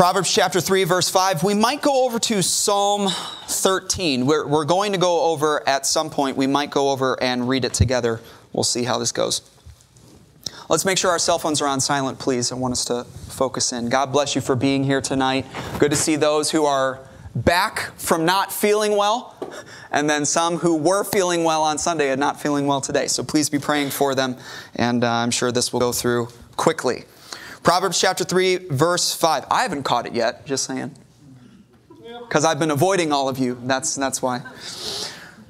Proverbs chapter 3, verse 5. We might go over to Psalm 13. We're, we're going to go over at some point. We might go over and read it together. We'll see how this goes. Let's make sure our cell phones are on silent, please. I want us to focus in. God bless you for being here tonight. Good to see those who are back from not feeling well, and then some who were feeling well on Sunday and not feeling well today. So please be praying for them, and uh, I'm sure this will go through quickly. Proverbs chapter 3, verse 5. I haven't caught it yet, just saying. Because I've been avoiding all of you. That's, that's why.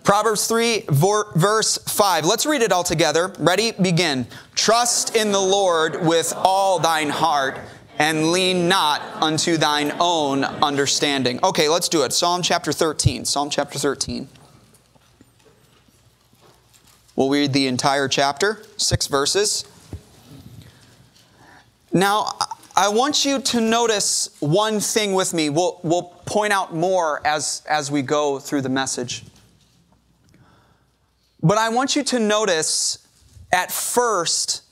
Proverbs 3, verse 5. Let's read it all together. Ready? Begin. Trust in the Lord with all thine heart and lean not unto thine own understanding. Okay, let's do it. Psalm chapter 13. Psalm chapter 13. We'll read the entire chapter, six verses. Now, I want you to notice one thing with me. We'll, we'll point out more as, as we go through the message. But I want you to notice at first,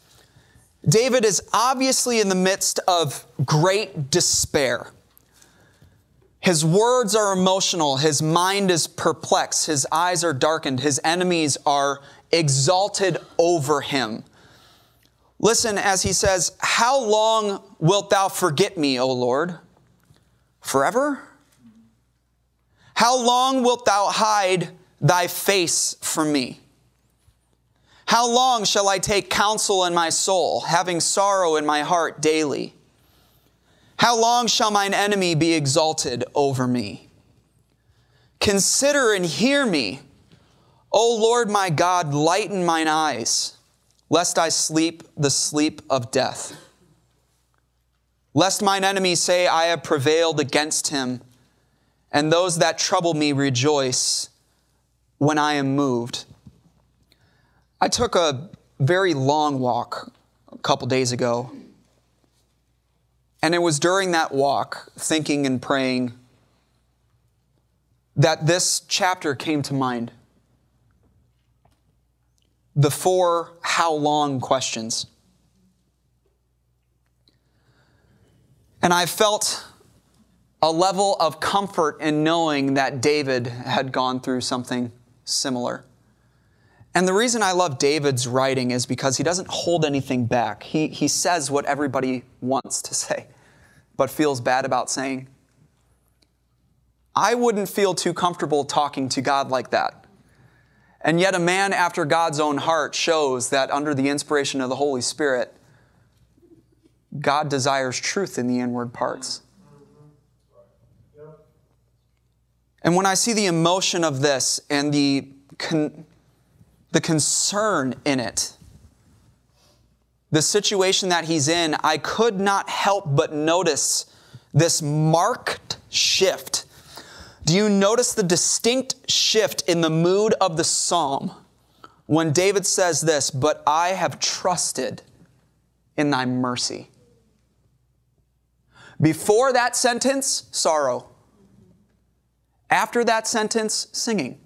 David is obviously in the midst of great despair. His words are emotional, his mind is perplexed, his eyes are darkened, his enemies are exalted over him. Listen as he says, How long wilt thou forget me, O Lord? Forever? How long wilt thou hide thy face from me? How long shall I take counsel in my soul, having sorrow in my heart daily? How long shall mine enemy be exalted over me? Consider and hear me. O Lord my God, lighten mine eyes lest I sleep the sleep of death. Lest mine enemies say, I have prevailed against him, and those that trouble me rejoice when I am moved. I took a very long walk a couple days ago, and it was during that walk, thinking and praying, that this chapter came to mind the four how long questions. And I felt a level of comfort in knowing that David had gone through something similar. And the reason I love David's writing is because he doesn't hold anything back. He, he says what everybody wants to say, but feels bad about saying. I wouldn't feel too comfortable talking to God like that. And yet, a man after God's own heart shows that under the inspiration of the Holy Spirit, God desires truth in the inward parts. And when I see the emotion of this and the, con- the concern in it, the situation that he's in, I could not help but notice this marked shift do you notice the distinct shift in the mood of the psalm when David says this, But I have trusted in thy mercy? Before that sentence, sorrow. After that sentence, singing.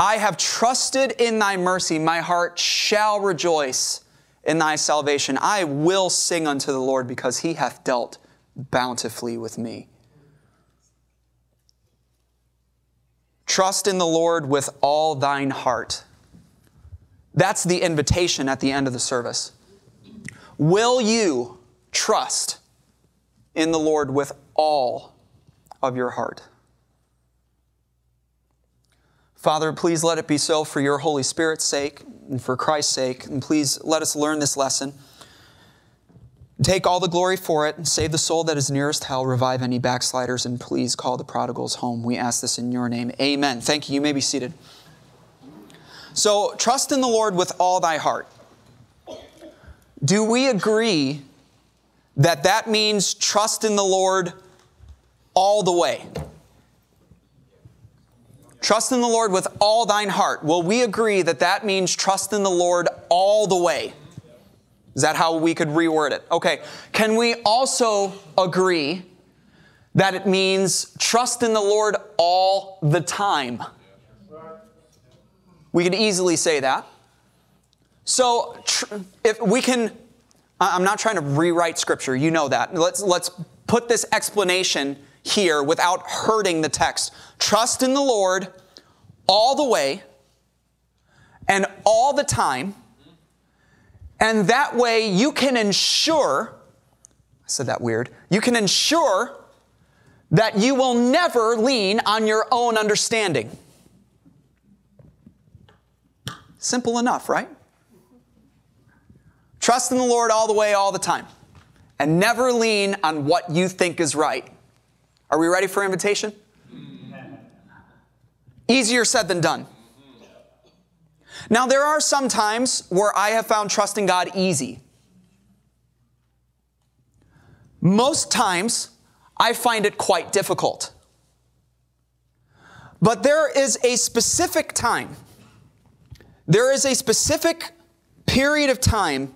I have trusted in thy mercy. My heart shall rejoice in thy salvation. I will sing unto the Lord because he hath dealt bountifully with me. Trust in the Lord with all thine heart. That's the invitation at the end of the service. Will you trust in the Lord with all of your heart? Father, please let it be so for your Holy Spirit's sake and for Christ's sake. And please let us learn this lesson. Take all the glory for it and save the soul that is nearest hell, revive any backsliders, and please call the prodigals home. We ask this in your name. Amen. Thank you. You may be seated. So, trust in the Lord with all thy heart. Do we agree that that means trust in the Lord all the way. Trust in the Lord with all thine heart. Will we agree that that means trust in the Lord all the way. Is that how we could reword it? Okay. Can we also agree that it means trust in the Lord all the time? We could easily say that. So tr- if we can, I'm not trying to rewrite scripture, you know that. Let's, let's put this explanation here without hurting the text. Trust in the Lord all the way and all the time. And that way you can ensure, I said that weird, you can ensure that you will never lean on your own understanding. Simple enough, right? Trust in the Lord all the way, all the time, and never lean on what you think is right. Are we ready for invitation? Easier said than done. Now, there are some times where I have found trusting God easy. Most times, I find it quite difficult. But there is a specific time there is a specific period of time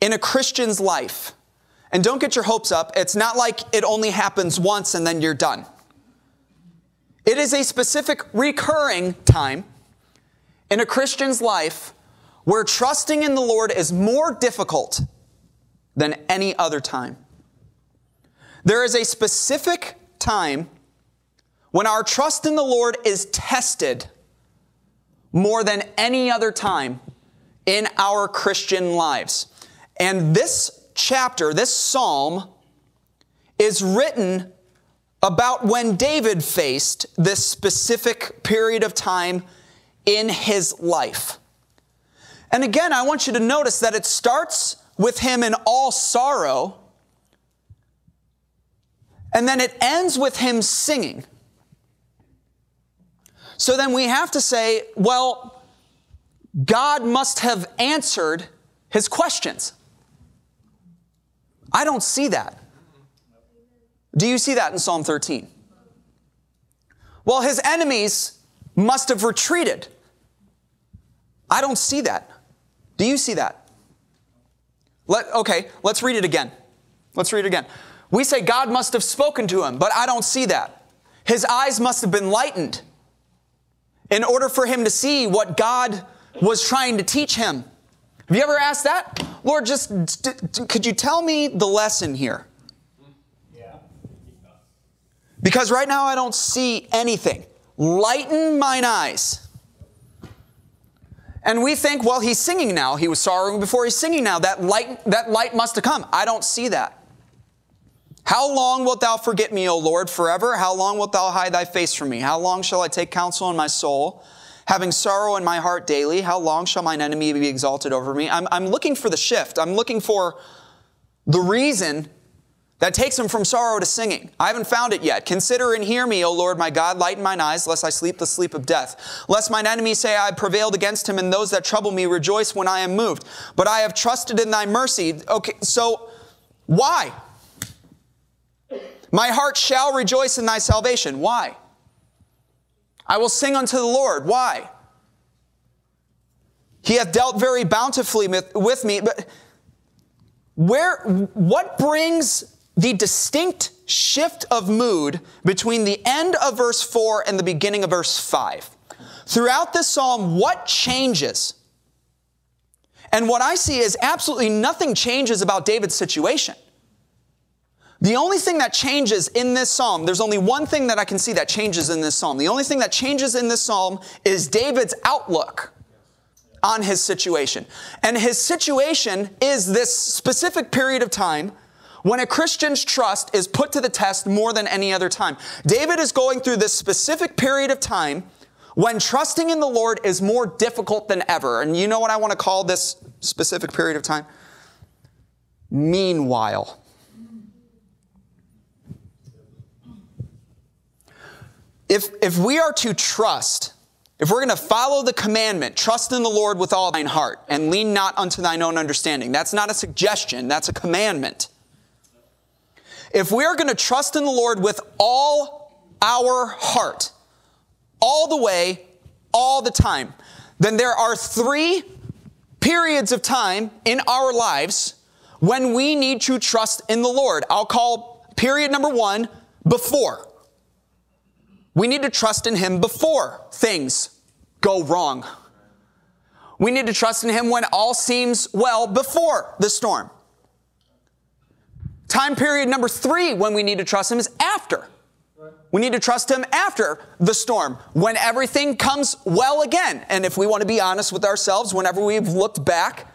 in a Christian's life. And don't get your hopes up. It's not like it only happens once and then you're done. It is a specific recurring time in a Christian's life where trusting in the Lord is more difficult than any other time. There is a specific time when our trust in the Lord is tested more than any other time in our Christian lives. And this chapter, this psalm, is written about when David faced this specific period of time in his life. And again, I want you to notice that it starts with him in all sorrow, and then it ends with him singing. So then we have to say, well, God must have answered his questions. I don't see that. Do you see that in Psalm 13? Well, his enemies must have retreated. I don't see that. Do you see that? Let, okay, let's read it again. Let's read it again. We say God must have spoken to him, but I don't see that. His eyes must have been lightened in order for him to see what God was trying to teach him. Have you ever asked that? Lord, just could you tell me the lesson here? Because right now I don't see anything. Lighten mine eyes. And we think, well, he's singing now. He was sorrowing before he's singing now. That light, that light must have come. I don't see that. How long wilt thou forget me, O Lord, forever? How long wilt thou hide thy face from me? How long shall I take counsel in my soul, having sorrow in my heart daily? How long shall mine enemy be exalted over me? I'm, I'm looking for the shift. I'm looking for the reason that takes him from sorrow to singing. I haven't found it yet. Consider and hear me, O Lord my God. Lighten mine eyes, lest I sleep the sleep of death. Lest mine enemies say I have prevailed against him, and those that trouble me rejoice when I am moved. But I have trusted in thy mercy. Okay, so why? My heart shall rejoice in thy salvation. Why? I will sing unto the Lord. Why? He hath dealt very bountifully with me. But where, what brings the distinct shift of mood between the end of verse 4 and the beginning of verse 5? Throughout this psalm, what changes? And what I see is absolutely nothing changes about David's situation. The only thing that changes in this psalm, there's only one thing that I can see that changes in this psalm. The only thing that changes in this psalm is David's outlook on his situation. And his situation is this specific period of time when a Christian's trust is put to the test more than any other time. David is going through this specific period of time when trusting in the Lord is more difficult than ever. And you know what I want to call this specific period of time? Meanwhile. if, if we are to trust, if we're going to follow the commandment, trust in the Lord with all thine heart and lean not unto thine own understanding, that's not a suggestion, that's a commandment. If we are going to trust in the Lord with all our heart, all the way, all the time, then there are three periods of time in our lives when we need to trust in the Lord. I'll call period number one before. We need to trust in Him before things go wrong. We need to trust in Him when all seems well before the storm. Time period number three when we need to trust Him is after. We need to trust Him after the storm, when everything comes well again. And if we want to be honest with ourselves, whenever we've looked back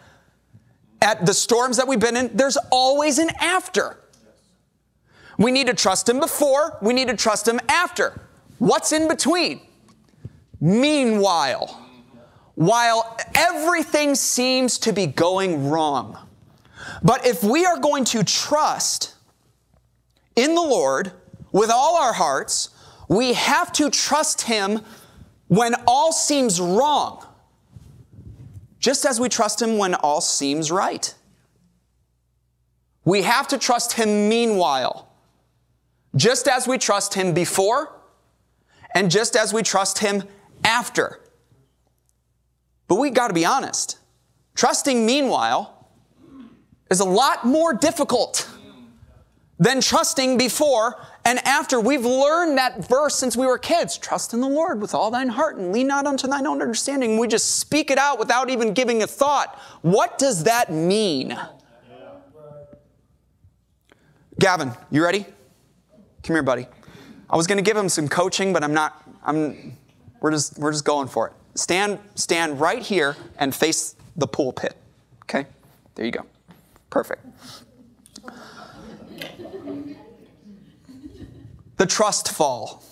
at the storms that we've been in, there's always an after. We need to trust Him before, we need to trust Him after. What's in between? Meanwhile, while everything seems to be going wrong. But if we are going to trust in the Lord with all our hearts, we have to trust Him when all seems wrong, just as we trust Him when all seems right. We have to trust Him meanwhile, just as we trust Him before and just as we trust Him after. But we got to be honest. Trusting meanwhile is a lot more difficult than trusting before and after. We've learned that verse since we were kids. Trust in the Lord with all thine heart and lean not unto thine own understanding. We just speak it out without even giving a thought. What does that mean? Gavin, you ready? Come here, buddy. I was going to give him some coaching, but I'm not. I'm. We're just we're just going for it. Stand stand right here and face the pulpit. Okay, there you go. Perfect. The trust fall.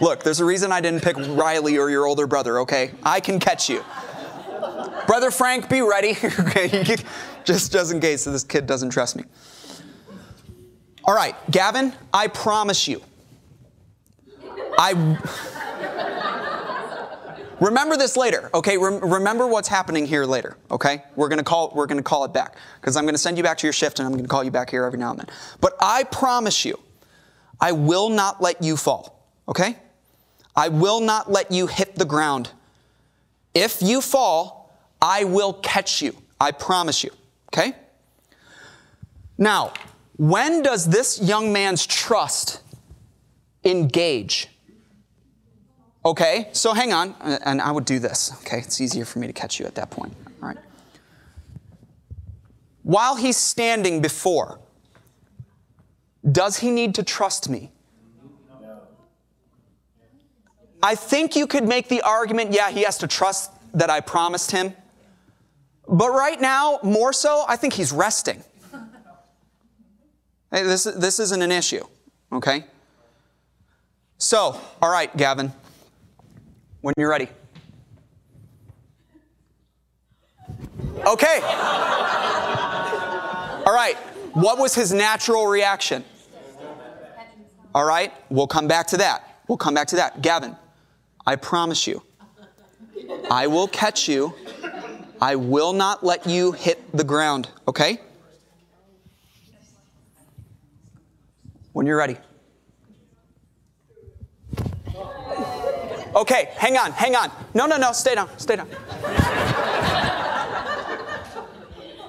Look, there's a reason I didn't pick Riley or your older brother, okay? I can catch you. Brother Frank, be ready. okay, just, just in case this kid doesn't trust me. All right, Gavin, I promise you. I remember this later, okay? Rem- remember what's happening here later, okay? We're gonna call we're gonna call it back because I'm gonna send you back to your shift and I'm gonna call you back here every now and then. But I promise you, I will not let you fall, okay? I will not let you hit the ground. If you fall, I will catch you. I promise you, okay? Now, when does this young man's trust engage? Okay, so hang on, uh, and I would do this. Okay, it's easier for me to catch you at that point. All right. While he's standing before, does he need to trust me? I think you could make the argument yeah, he has to trust that I promised him. But right now, more so, I think he's resting. Hey, this, this isn't an issue, okay? So, all right, Gavin, when you're ready. Okay. All right, what was his natural reaction? All right, we'll come back to that. We'll come back to that. Gavin, I promise you, I will catch you. I will not let you hit the ground, okay? When you're ready. Okay, hang on, hang on. No, no, no, stay down, stay down.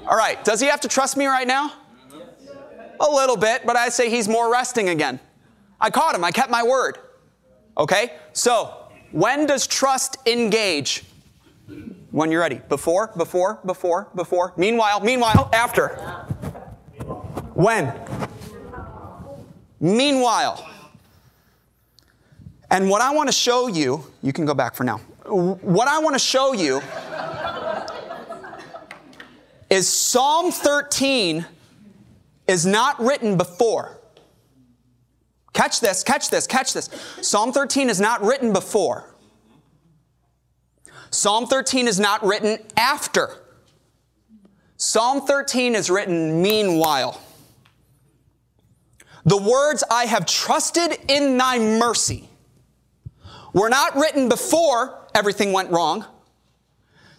All right, does he have to trust me right now? A little bit, but I say he's more resting again. I caught him, I kept my word. Okay, so when does trust engage? When you're ready. Before, before, before, before. Meanwhile, meanwhile, after. When? Meanwhile. And what I want to show you, you can go back for now. What I want to show you is Psalm 13 is not written before. Catch this, catch this, catch this. Psalm 13 is not written before. Psalm 13 is not written after. Psalm 13 is written meanwhile. The words, I have trusted in thy mercy, were not written before everything went wrong.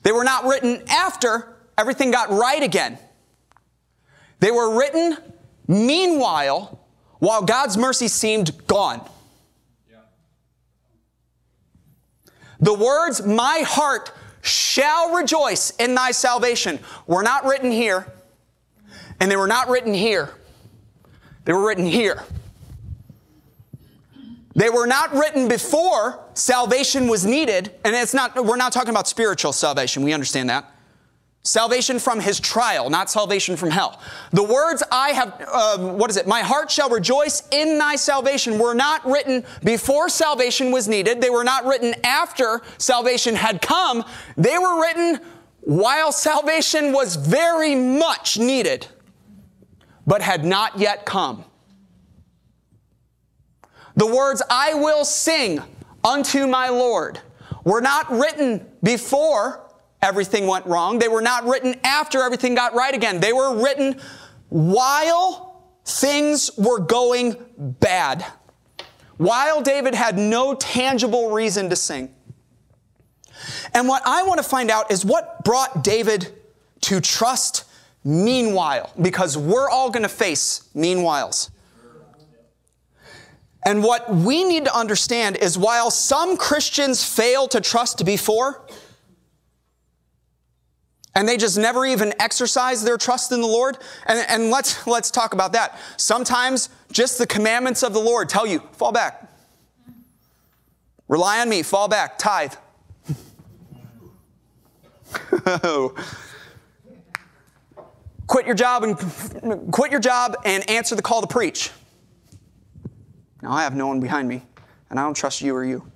They were not written after everything got right again. They were written meanwhile while God's mercy seemed gone. The words, my heart shall rejoice in thy salvation, were not written here, and they were not written here. They were written here. They were not written before salvation was needed, and it's not, we're not talking about spiritual salvation, we understand that. Salvation from his trial, not salvation from hell. The words I have, uh, what is it? My heart shall rejoice in thy salvation were not written before salvation was needed. They were not written after salvation had come. They were written while salvation was very much needed, but had not yet come. The words, I will sing unto my Lord, were not written before everything went wrong. They were not written after everything got right again. They were written while things were going bad. While David had no tangible reason to sing. And what I want to find out is what brought David to trust meanwhile, because we're all going to face meanwhiles. And what we need to understand is while some Christians fail to trust before, and they just never even exercise their trust in the Lord. And, and let's, let's talk about that. Sometimes just the commandments of the Lord tell you, fall back. Rely on me, fall back, tithe. quit your job and quit your job and answer the call to preach. Now I have no one behind me, and I don't trust you or you.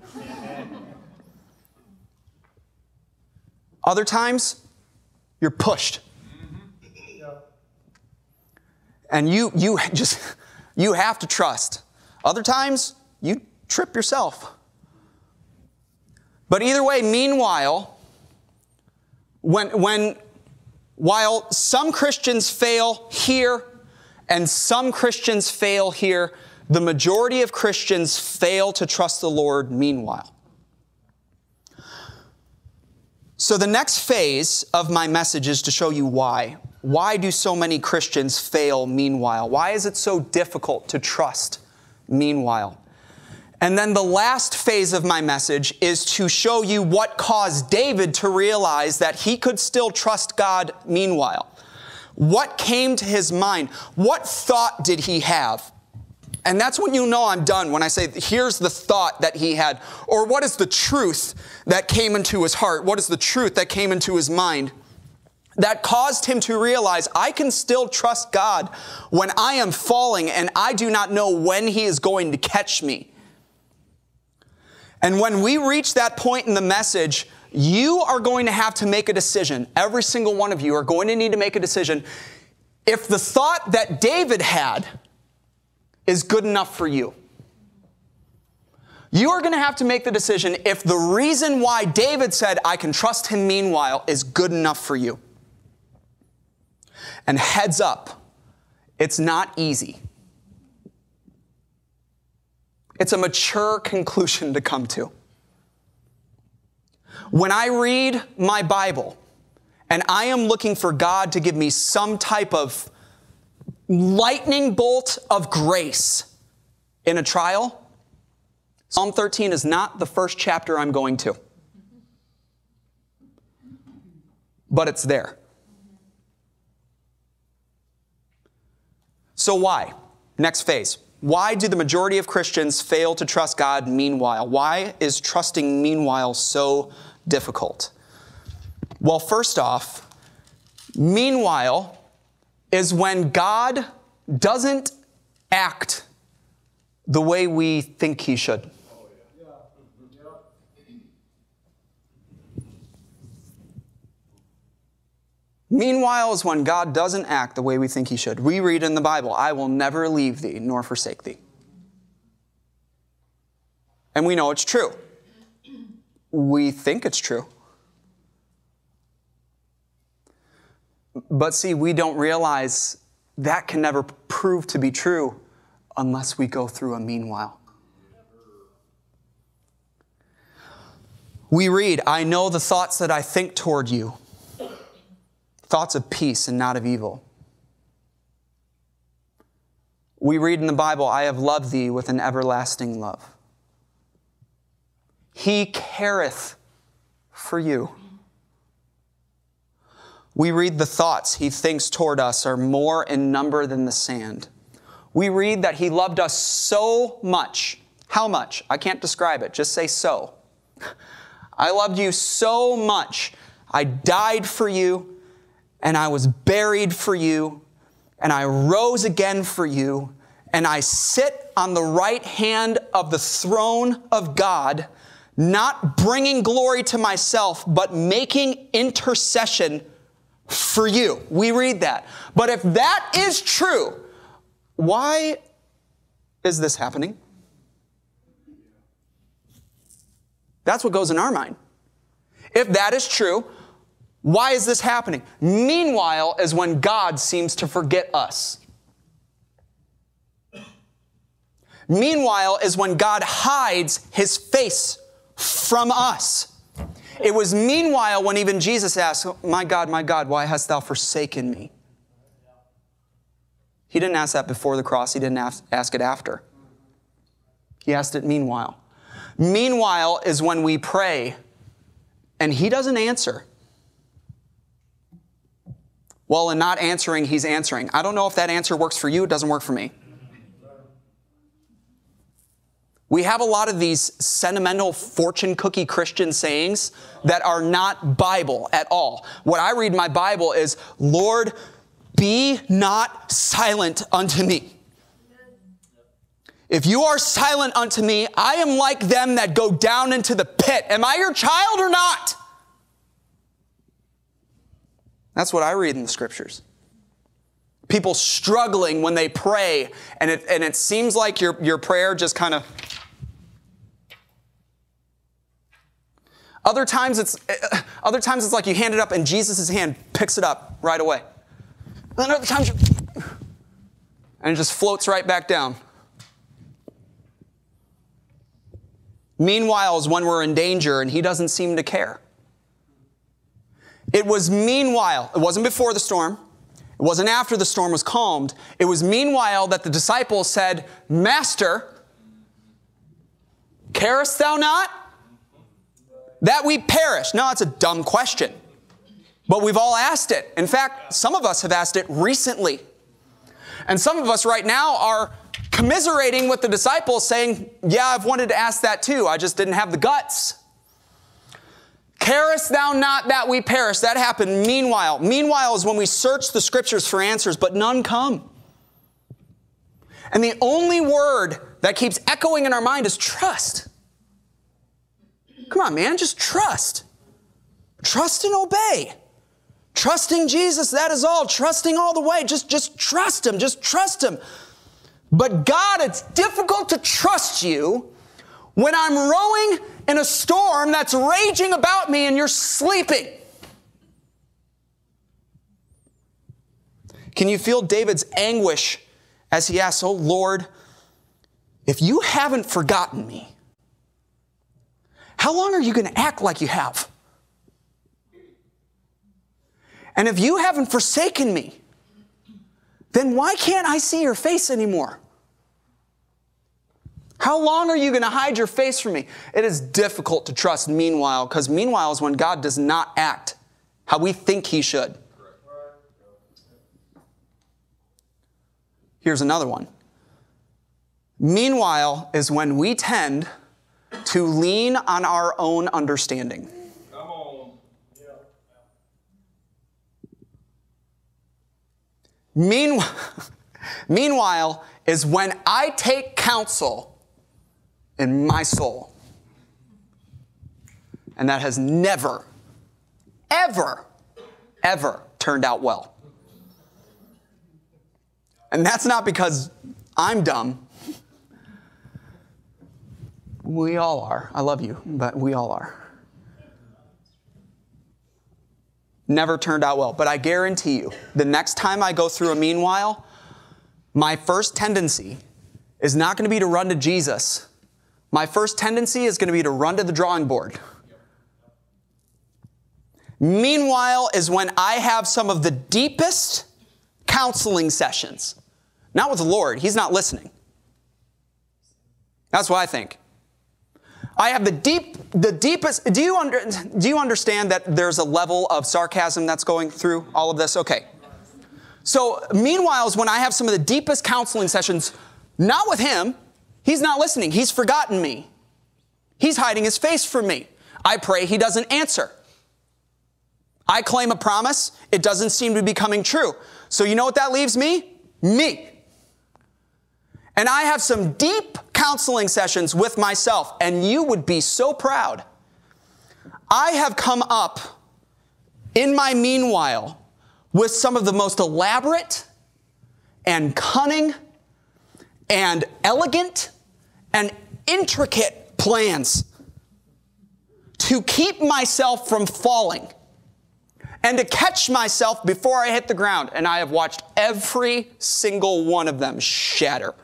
Other times, you're pushed. And you, you just, you have to trust. Other times, you trip yourself. But either way, meanwhile, when, when, while some Christians fail here and some Christians fail here, the majority of Christians fail to trust the Lord meanwhile. So, the next phase of my message is to show you why. Why do so many Christians fail meanwhile? Why is it so difficult to trust meanwhile? And then the last phase of my message is to show you what caused David to realize that he could still trust God meanwhile. What came to his mind? What thought did he have? And that's when you know I'm done when I say, here's the thought that he had, or what is the truth that came into his heart? What is the truth that came into his mind? That caused him to realize I can still trust God when I am falling and I do not know when he is going to catch me. And when we reach that point in the message, you are going to have to make a decision. Every single one of you are going to need to make a decision. If the thought that David had, is good enough for you. You are going to have to make the decision if the reason why David said, I can trust him meanwhile, is good enough for you. And heads up, it's not easy. It's a mature conclusion to come to. When I read my Bible and I am looking for God to give me some type of lightning bolt of grace in a trial, Psalm 13 is not the first chapter I'm going to. But it's there. So, why? Next phase. Why do the majority of Christians fail to trust God meanwhile? Why is trusting meanwhile so difficult? Well, first off, meanwhile is when God doesn't act the way we think he should. Meanwhile, is when God doesn't act the way we think He should. We read in the Bible, I will never leave thee nor forsake thee. And we know it's true. We think it's true. But see, we don't realize that can never prove to be true unless we go through a meanwhile. We read, I know the thoughts that I think toward you, thoughts of peace and not of evil. We read in the Bible, I have loved thee with an everlasting love. He careth for you. We read the thoughts he thinks toward us are more in number than the sand. We read that he loved us so much. How much? I can't describe it. Just say so. I loved you so much. I died for you, and I was buried for you, and I rose again for you, and I sit on the right hand of the throne of God, not bringing glory to myself, but making intercession for you. We read that. But if that is true, why is this happening? That's what goes in our mind. If that is true, why is this happening? Meanwhile, is when God seems to forget us. Meanwhile, is when God hides his face from us. It was meanwhile when even Jesus asked, My God, my God, why hast thou forsaken me? He didn't ask that before the cross, he didn't ask it after. He asked it meanwhile. Meanwhile is when we pray and he doesn't answer. Well, in not answering, he's answering. I don't know if that answer works for you, it doesn't work for me. We have a lot of these sentimental fortune cookie Christian sayings that are not Bible at all. What I read in my Bible is, Lord, be not silent unto me. If you are silent unto me, I am like them that go down into the pit. Am I your child or not? That's what I read in the scriptures. People struggling when they pray, and it, and it seems like your, your prayer just kind of Other times it's eh, other times it's like you hand it up and Jesus' hand picks it up right away. And then other times you, and it just floats right back down. Meanwhile, is when we're in danger and he doesn't seem to care. It was meanwhile, it wasn't before the storm, it wasn't after the storm was calmed. It was meanwhile that the disciples said, Master, carest thou not? That we perish? No, it's a dumb question. But we've all asked it. In fact, some of us have asked it recently. And some of us right now are commiserating with the disciples, saying, Yeah, I've wanted to ask that too. I just didn't have the guts. Carest thou not that we perish? That happened meanwhile. Meanwhile is when we search the scriptures for answers, but none come. And the only word that keeps echoing in our mind is trust. Come on, man, just trust. Trust and obey. Trusting Jesus, that is all. Trusting all the way. Just, just trust Him. Just trust Him. But God, it's difficult to trust you when I'm rowing in a storm that's raging about me and you're sleeping. Can you feel David's anguish as he asks, Oh Lord, if you haven't forgotten me, how long are you going to act like you have? And if you haven't forsaken me, then why can't I see your face anymore? How long are you going to hide your face from me? It is difficult to trust meanwhile, because meanwhile is when God does not act how we think He should. Here's another one. Meanwhile is when we tend to lean on our own understanding. Meanwhile, meanwhile, is when I take counsel in my soul. And that has never, ever, ever turned out well. And that's not because I'm dumb. We all are. I love you, but we all are. Never turned out well. But I guarantee you, the next time I go through a meanwhile, my first tendency is not going to be to run to Jesus. My first tendency is going to be to run to the drawing board. Meanwhile, is when I have some of the deepest counseling sessions. Not with the Lord, He's not listening. That's what I think. I have the deep, the deepest. Do you under, do you understand that there's a level of sarcasm that's going through all of this? Okay. So, meanwhile, is when I have some of the deepest counseling sessions, not with him. He's not listening. He's forgotten me. He's hiding his face from me. I pray he doesn't answer. I claim a promise, it doesn't seem to be coming true. So, you know what that leaves me? Me. And I have some deep counseling sessions with myself, and you would be so proud. I have come up in my meanwhile with some of the most elaborate and cunning and elegant and intricate plans to keep myself from falling and to catch myself before I hit the ground. And I have watched every single one of them shatter.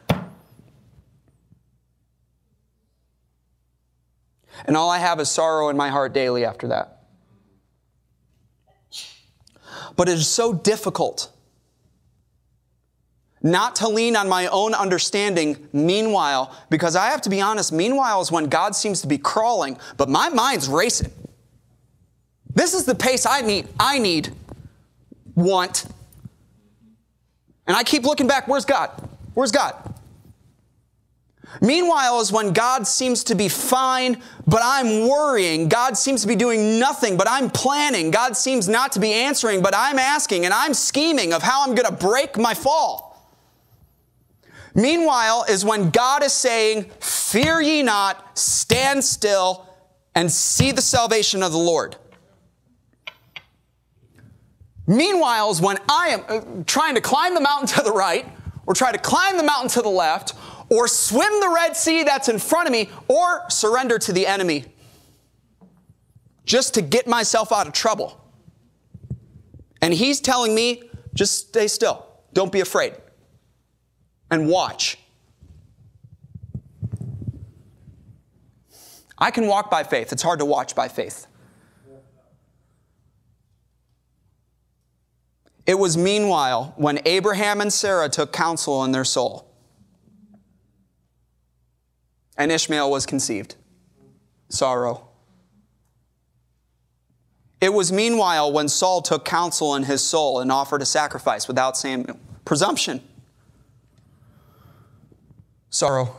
And all I have is sorrow in my heart daily after that. But it is so difficult not to lean on my own understanding meanwhile, because I have to be honest, meanwhile is when God seems to be crawling, but my mind's racing. This is the pace I need, I need, want. And I keep looking back, where's God? Where's God? Meanwhile, is when God seems to be fine, but I'm worrying. God seems to be doing nothing, but I'm planning. God seems not to be answering, but I'm asking and I'm scheming of how I'm going to break my fall. Meanwhile, is when God is saying, Fear ye not, stand still, and see the salvation of the Lord. Meanwhile, is when I am uh, trying to climb the mountain to the right, or try to climb the mountain to the left, or swim the Red Sea that's in front of me, or surrender to the enemy just to get myself out of trouble. And he's telling me, just stay still. Don't be afraid. And watch. I can walk by faith. It's hard to watch by faith. It was meanwhile when Abraham and Sarah took counsel in their soul and Ishmael was conceived. Sorrow. It was meanwhile when Saul took counsel in his soul and offered a sacrifice without Samuel. Presumption. Sorrow.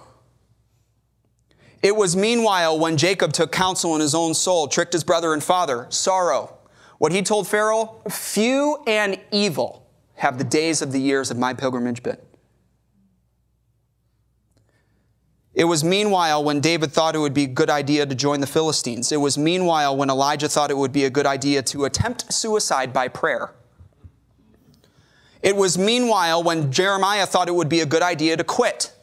It was meanwhile when Jacob took counsel in his own soul, tricked his brother and father. Sorrow. What he told Pharaoh, few and evil have the days of the years of my pilgrimage been. It was meanwhile when David thought it would be a good idea to join the Philistines. It was meanwhile when Elijah thought it would be a good idea to attempt suicide by prayer. It was meanwhile when Jeremiah thought it would be a good idea to quit.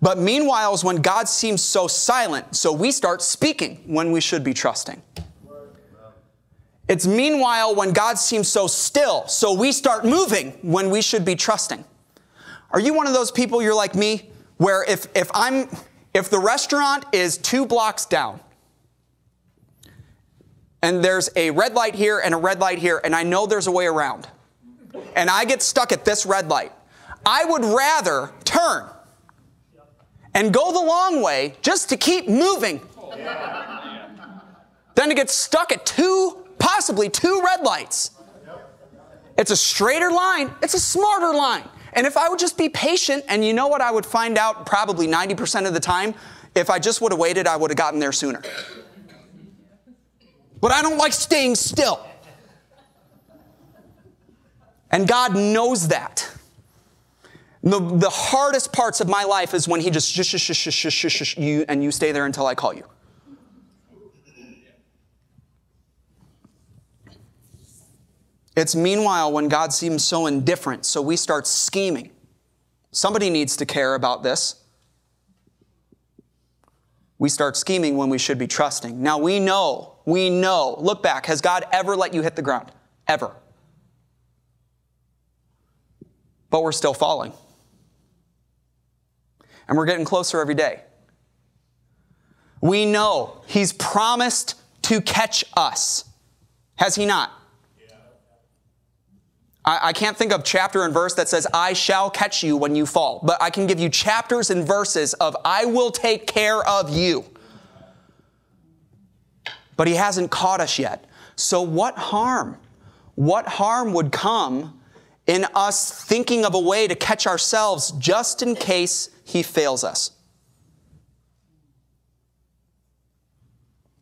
But meanwhile is when God seems so silent, so we start speaking when we should be trusting. It's meanwhile when God seems so still, so we start moving when we should be trusting. Are you one of those people, you're like me, where if, if I'm if the restaurant is two blocks down and there's a red light here and a red light here and I know there's a way around and I get stuck at this red light, I would rather turn and go the long way just to keep moving than to get stuck at two, possibly two red lights. It's a straighter line, it's a smarter line. And if I would just be patient, and you know what I would find out probably 90% of the time? If I just would have waited, I would have gotten there sooner. But I don't like staying still. And God knows that. The, the hardest parts of my life is when He just shush, shush, shush, shush, shush, you, and you stay there until I call you. It's meanwhile when God seems so indifferent, so we start scheming. Somebody needs to care about this. We start scheming when we should be trusting. Now we know, we know. Look back. Has God ever let you hit the ground? Ever. But we're still falling. And we're getting closer every day. We know He's promised to catch us. Has he not? I, I can't think of chapter and verse that says, I shall catch you when you fall, but I can give you chapters and verses of, I will take care of you. But he hasn't caught us yet. So, what harm? What harm would come in us thinking of a way to catch ourselves just in case he fails us?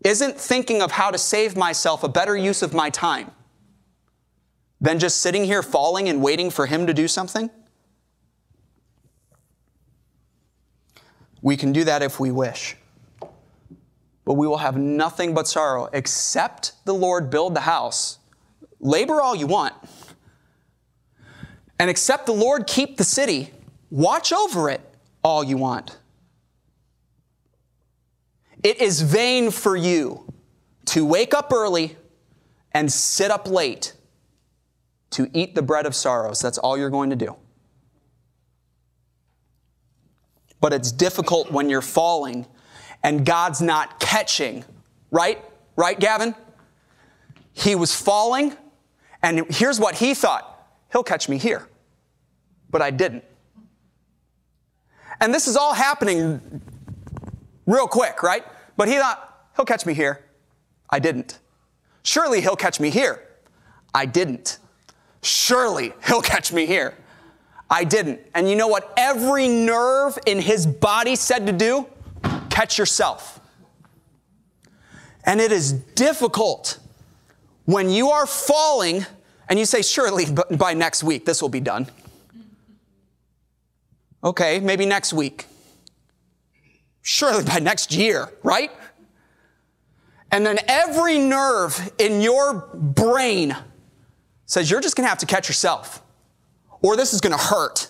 Isn't thinking of how to save myself a better use of my time than just sitting here falling and waiting for him to do something? We can do that if we wish. But we will have nothing but sorrow except the Lord build the house. Labor all you want. And except the Lord keep the city, watch over it all you want. It is vain for you to wake up early and sit up late to eat the bread of sorrows. That's all you're going to do. But it's difficult when you're falling and God's not catching, right? Right, Gavin? He was falling, and here's what he thought He'll catch me here. But I didn't. And this is all happening real quick, right? But he thought, he'll catch me here. I didn't. Surely he'll catch me here. I didn't. Surely he'll catch me here. I didn't. And you know what every nerve in his body said to do? Catch yourself. And it is difficult when you are falling and you say, Surely by next week this will be done. Okay, maybe next week surely by next year, right? And then every nerve in your brain says you're just going to have to catch yourself, or this is going to hurt.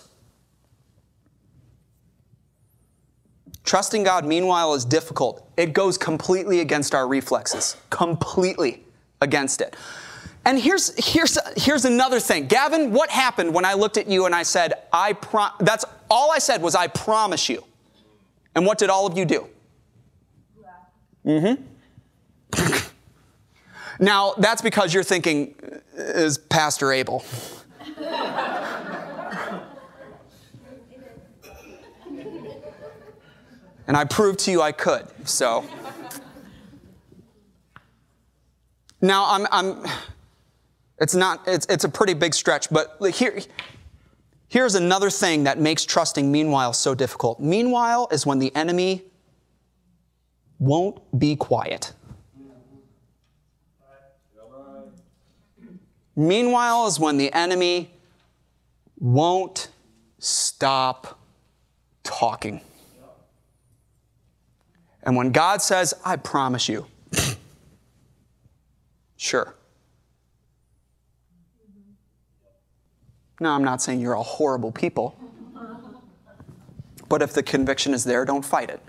Trusting God, meanwhile, is difficult. It goes completely against our reflexes, completely against it. And here's, here's, here's another thing. Gavin, what happened when I looked at you and I said, I pro- that's all I said was, I promise you. And what did all of you do? Mm hmm. now, that's because you're thinking, uh, is Pastor able? and I proved to you I could, so. Now, I'm, I'm it's not, it's, it's a pretty big stretch, but here, Here's another thing that makes trusting meanwhile so difficult. Meanwhile is when the enemy won't be quiet. Meanwhile is when the enemy won't stop talking. And when God says, I promise you, sure. No, I'm not saying you're all horrible people. But if the conviction is there, don't fight it.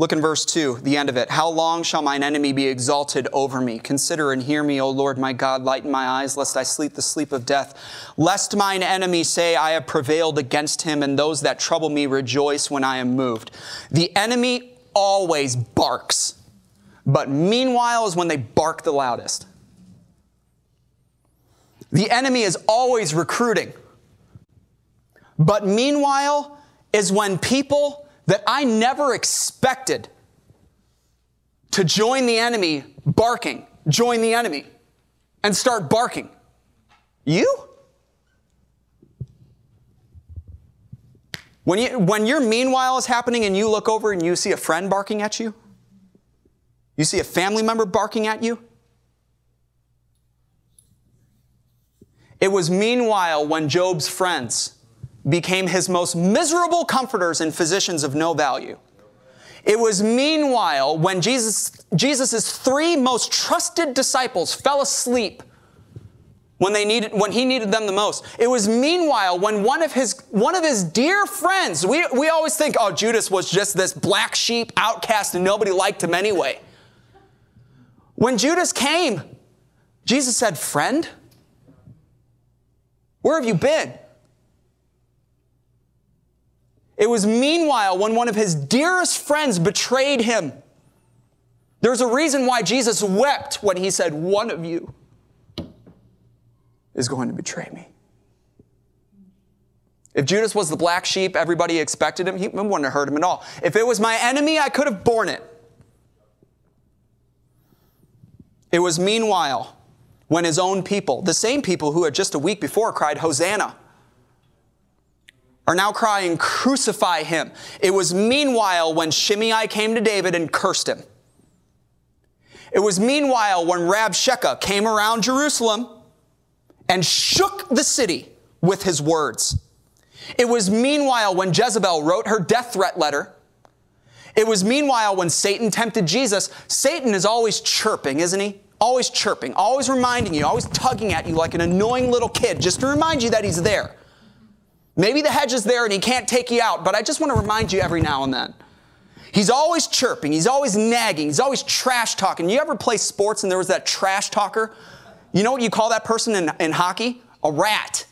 Look in verse 2, the end of it. How long shall mine enemy be exalted over me? Consider and hear me, O Lord my God. Lighten my eyes, lest I sleep the sleep of death. Lest mine enemy say, I have prevailed against him, and those that trouble me rejoice when I am moved. The enemy always barks, but meanwhile is when they bark the loudest. The enemy is always recruiting. But meanwhile, is when people that I never expected to join the enemy barking, join the enemy and start barking. You? When, you, when your meanwhile is happening and you look over and you see a friend barking at you, you see a family member barking at you, It was meanwhile when Job's friends became his most miserable comforters and physicians of no value. It was meanwhile when Jesus, Jesus' three most trusted disciples fell asleep when, they needed, when he needed them the most. It was meanwhile when one of his, one of his dear friends, we, we always think, oh, Judas was just this black sheep outcast and nobody liked him anyway. When Judas came, Jesus said, Friend, where have you been? It was meanwhile when one of his dearest friends betrayed him There's a reason why Jesus wept when he said, One of you is going to betray me. If Judas was the black sheep, everybody expected him, he wouldn't have hurt him at all. If it was my enemy, I could have borne it. It was meanwhile when his own people, the same people who had just a week before cried, Hosanna, are now crying, Crucify him. It was meanwhile when Shimei came to David and cursed him. It was meanwhile when Rabshakeh came around Jerusalem and shook the city with his words. It was meanwhile when Jezebel wrote her death threat letter. It was meanwhile when Satan tempted Jesus. Satan is always chirping, isn't he? Always chirping, always reminding you, always tugging at you like an annoying little kid just to remind you that he's there. Maybe the hedge is there and he can't take you out, but I just want to remind you every now and then. He's always chirping, he's always nagging, he's always trash talking. You ever play sports and there was that trash talker? You know what you call that person in, in hockey? A rat,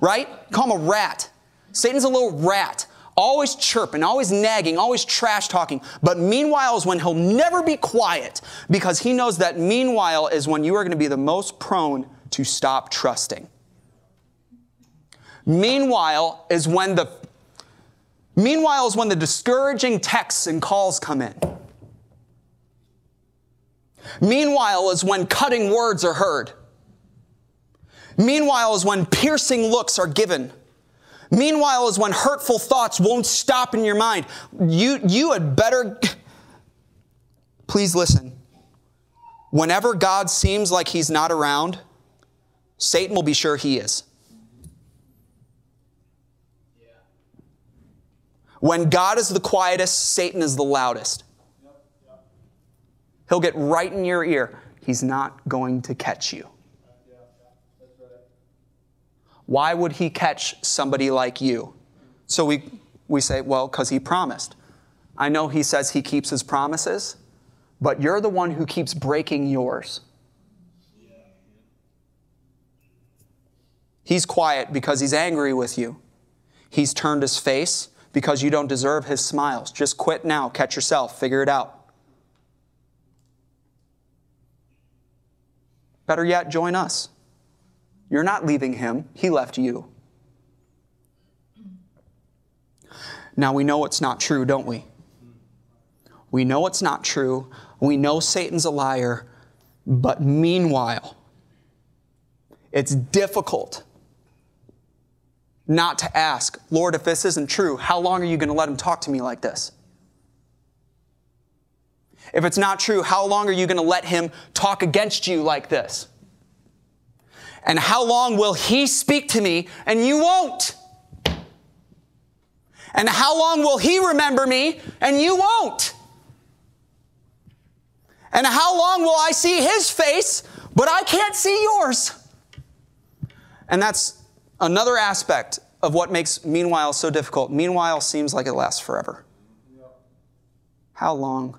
right? call him a rat. Satan's a little rat, always chirping, always nagging, always trash talking. But meanwhile is when he'll never be quiet because he knows that meanwhile is when you are going to be the most prone to stop trusting. Meanwhile is when the Meanwhile is when the discouraging texts and calls come in. Meanwhile is when cutting words are heard. Meanwhile is when piercing looks are given. Meanwhile is when hurtful thoughts won't stop in your mind. You, you had better, please listen. Whenever God seems like he's not around, Satan will be sure he is. When God is the quietest, Satan is the loudest. He'll get right in your ear. He's not going to catch you. Why would he catch somebody like you? So we, we say, well, because he promised. I know he says he keeps his promises, but you're the one who keeps breaking yours. He's quiet because he's angry with you. He's turned his face because you don't deserve his smiles. Just quit now, catch yourself, figure it out. Better yet, join us. You're not leaving him, he left you. Now we know it's not true, don't we? We know it's not true. We know Satan's a liar. But meanwhile, it's difficult not to ask, Lord, if this isn't true, how long are you going to let him talk to me like this? If it's not true, how long are you going to let him talk against you like this? And how long will he speak to me and you won't? And how long will he remember me and you won't? And how long will I see his face, but I can't see yours? And that's another aspect of what makes meanwhile so difficult. Meanwhile seems like it lasts forever. How long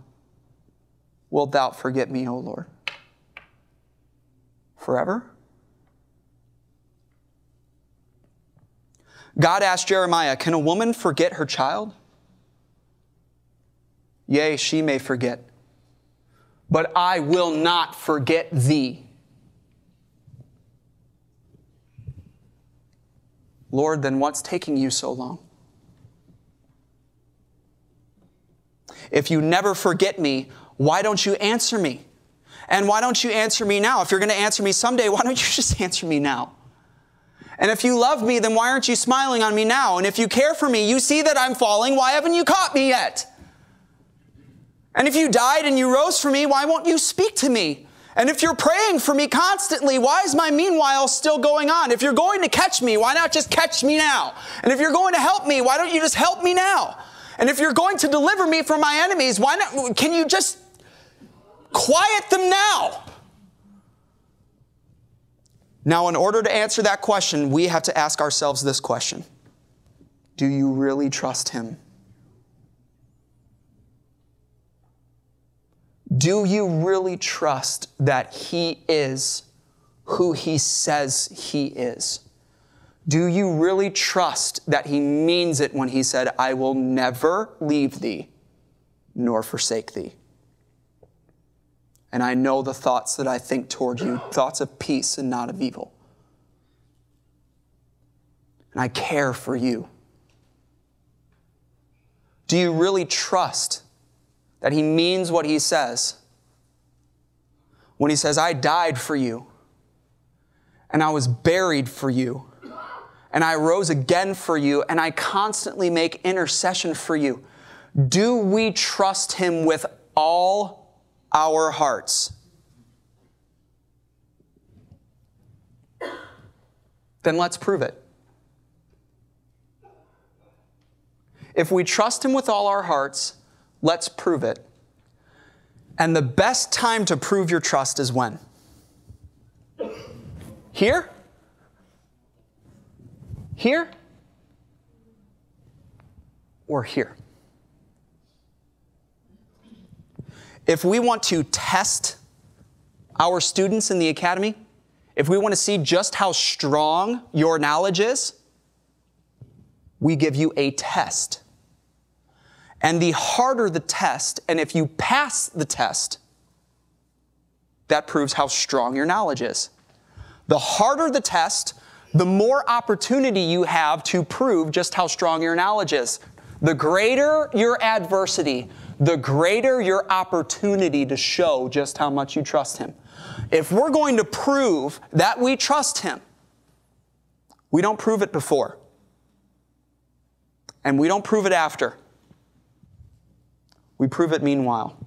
wilt thou forget me, O Lord? Forever? God asked Jeremiah, Can a woman forget her child? Yea, she may forget, but I will not forget thee. Lord, then what's taking you so long? If you never forget me, why don't you answer me? And why don't you answer me now? If you're going to answer me someday, why don't you just answer me now? And if you love me, then why aren't you smiling on me now? And if you care for me, you see that I'm falling, why haven't you caught me yet? And if you died and you rose for me, why won't you speak to me? And if you're praying for me constantly, why is my meanwhile still going on? If you're going to catch me, why not just catch me now? And if you're going to help me, why don't you just help me now? And if you're going to deliver me from my enemies, why not can you just quiet them now? Now, in order to answer that question, we have to ask ourselves this question Do you really trust Him? Do you really trust that He is who He says He is? Do you really trust that He means it when He said, I will never leave thee nor forsake thee? and I know the thoughts that I think toward you, thoughts of peace and not of evil. And I care for you. Do you really trust that He means what He says? When He says, I died for you, and I was buried for you, and I rose again for you, and I constantly make intercession for you. Do we trust Him with all our hearts? Then let's prove it. If we trust Him with all our hearts, let's prove it. And the best time to prove your trust is when? Here? Here? Or here? If we want to test our students in the academy, if we want to see just how strong your knowledge is, we give you a test. And the harder the test, and if you pass the test, that proves how strong your knowledge is. The harder the test, the more opportunity you have to prove just how strong your knowledge is. The greater your adversity, the greater your opportunity to show just how much you trust Him. If we're going to prove that we trust Him, we don't prove it before, and we don't prove it after. We prove it meanwhile.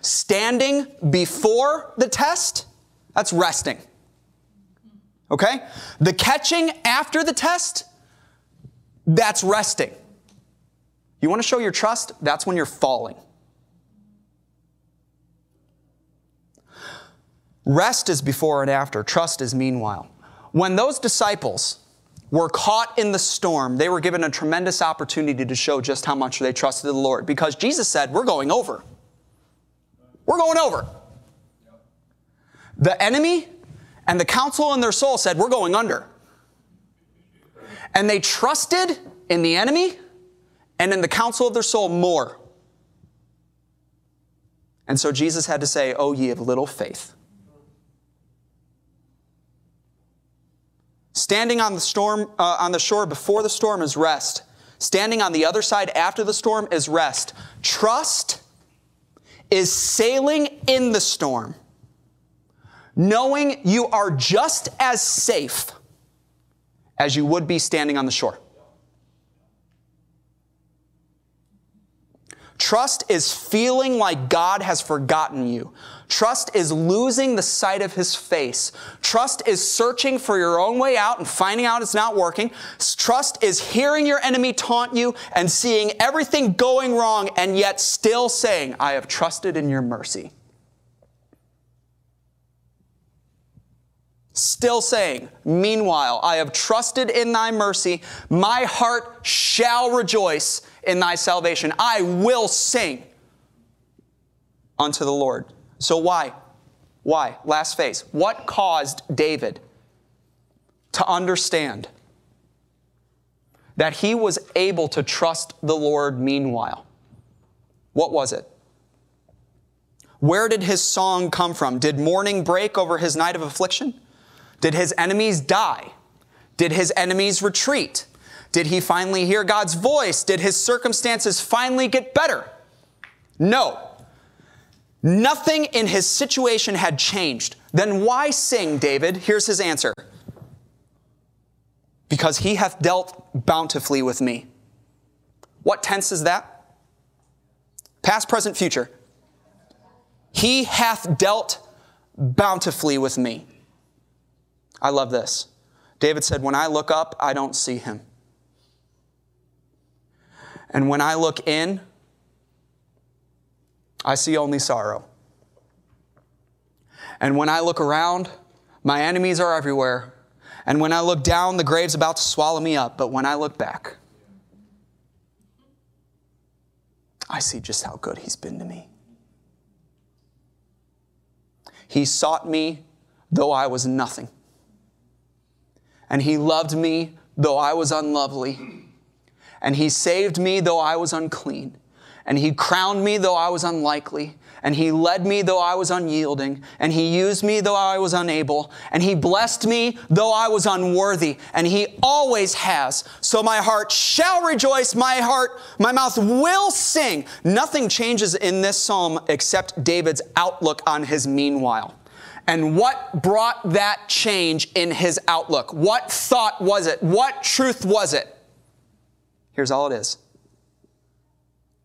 Standing before the test, that's resting. Okay? The catching after the test, that's resting. You want to show your trust? That's when you're falling. Rest is before and after, trust is meanwhile. When those disciples were caught in the storm, they were given a tremendous opportunity to show just how much they trusted the Lord because Jesus said, We're going over. We're going over. The enemy and the counsel in their soul said, We're going under. And they trusted in the enemy and in the counsel of their soul more. And so Jesus had to say, Oh, ye of little faith. Standing on the storm uh, on the shore before the storm is rest. Standing on the other side after the storm is rest. Trust is sailing in the storm, knowing you are just as safe as you would be standing on the shore. Trust is feeling like God has forgotten you. Trust is losing the sight of his face. Trust is searching for your own way out and finding out it's not working. Trust is hearing your enemy taunt you and seeing everything going wrong and yet still saying, I have trusted in your mercy. Still saying, Meanwhile, I have trusted in thy mercy. My heart shall rejoice in thy salvation. I will sing unto the Lord. So, why? Why? Last phase. What caused David to understand that he was able to trust the Lord meanwhile? What was it? Where did his song come from? Did morning break over his night of affliction? Did his enemies die? Did his enemies retreat? Did he finally hear God's voice? Did his circumstances finally get better? No. Nothing in his situation had changed. Then why sing, David? Here's his answer Because he hath dealt bountifully with me. What tense is that? Past, present, future. He hath dealt bountifully with me. I love this. David said, When I look up, I don't see him. And when I look in, I see only sorrow. And when I look around, my enemies are everywhere. And when I look down, the grave's about to swallow me up. But when I look back, I see just how good He's been to me. He sought me though I was nothing and he loved me though I was unlovely. And he saved me though I was unclean. And he crowned me though I was unlikely. And he led me though I was unyielding. And he used me though I was unable. And he blessed me though I was unworthy. And he always has. So my heart shall rejoice. My heart, my mouth will sing. Nothing changes in this psalm except David's outlook on his meanwhile. And what brought that change in his outlook? What thought was it? What truth was it? Here's all it is.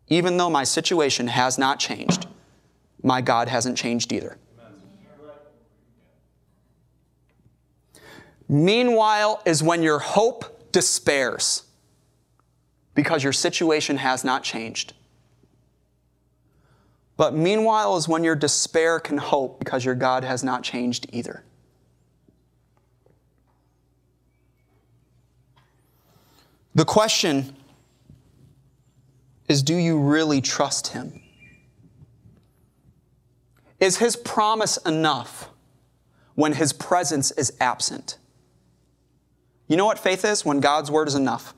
Even though my situation has not changed, my God hasn't changed either. Meanwhile, is when your hope despairs because your situation has not changed. But meanwhile is when your despair can hope because your God has not changed either. The question is do you really trust Him? Is His promise enough when His presence is absent? You know what faith is? When God's word is enough.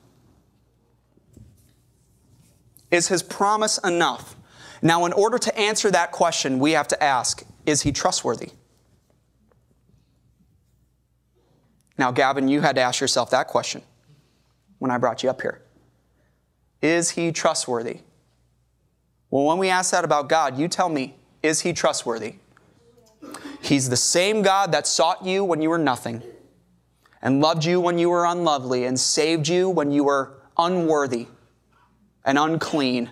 Is His promise enough? Now, in order to answer that question, we have to ask is He trustworthy? Now, Gavin, you had to ask yourself that question when I brought you up here. Is he trustworthy? Well, when we ask that about God, you tell me, is he trustworthy? He's the same God that sought you when you were nothing, and loved you when you were unlovely, and saved you when you were unworthy and unclean,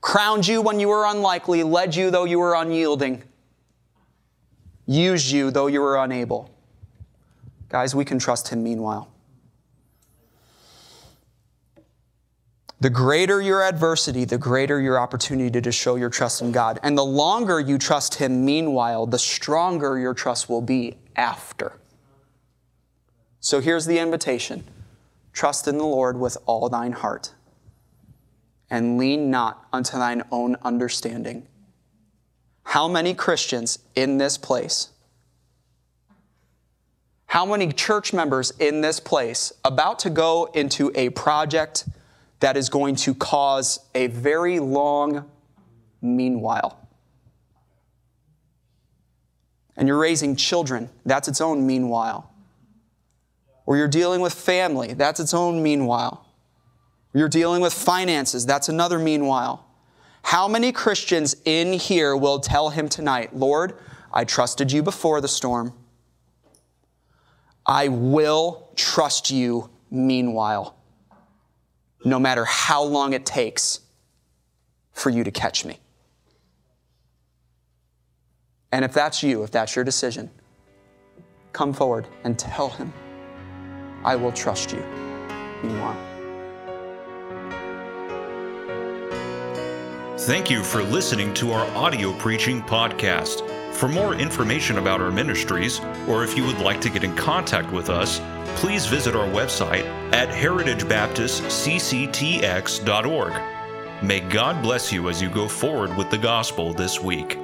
crowned you when you were unlikely, led you though you were unyielding, used you though you were unable. Guys, we can trust him meanwhile. The greater your adversity, the greater your opportunity to show your trust in God. And the longer you trust Him, meanwhile, the stronger your trust will be after. So here's the invitation Trust in the Lord with all thine heart, and lean not unto thine own understanding. How many Christians in this place, how many church members in this place about to go into a project that is going to cause a very long meanwhile. And you're raising children, that's its own meanwhile. Or you're dealing with family, that's its own meanwhile. You're dealing with finances, that's another meanwhile. How many Christians in here will tell him tonight, Lord, I trusted you before the storm. I will trust you meanwhile no matter how long it takes for you to catch me. And if that's you, if that's your decision, come forward and tell him, I will trust you. Meanwhile. Thank you for listening to our audio preaching podcast. For more information about our ministries, or if you would like to get in contact with us, please visit our website at heritagebaptistcctx.org. May God bless you as you go forward with the gospel this week.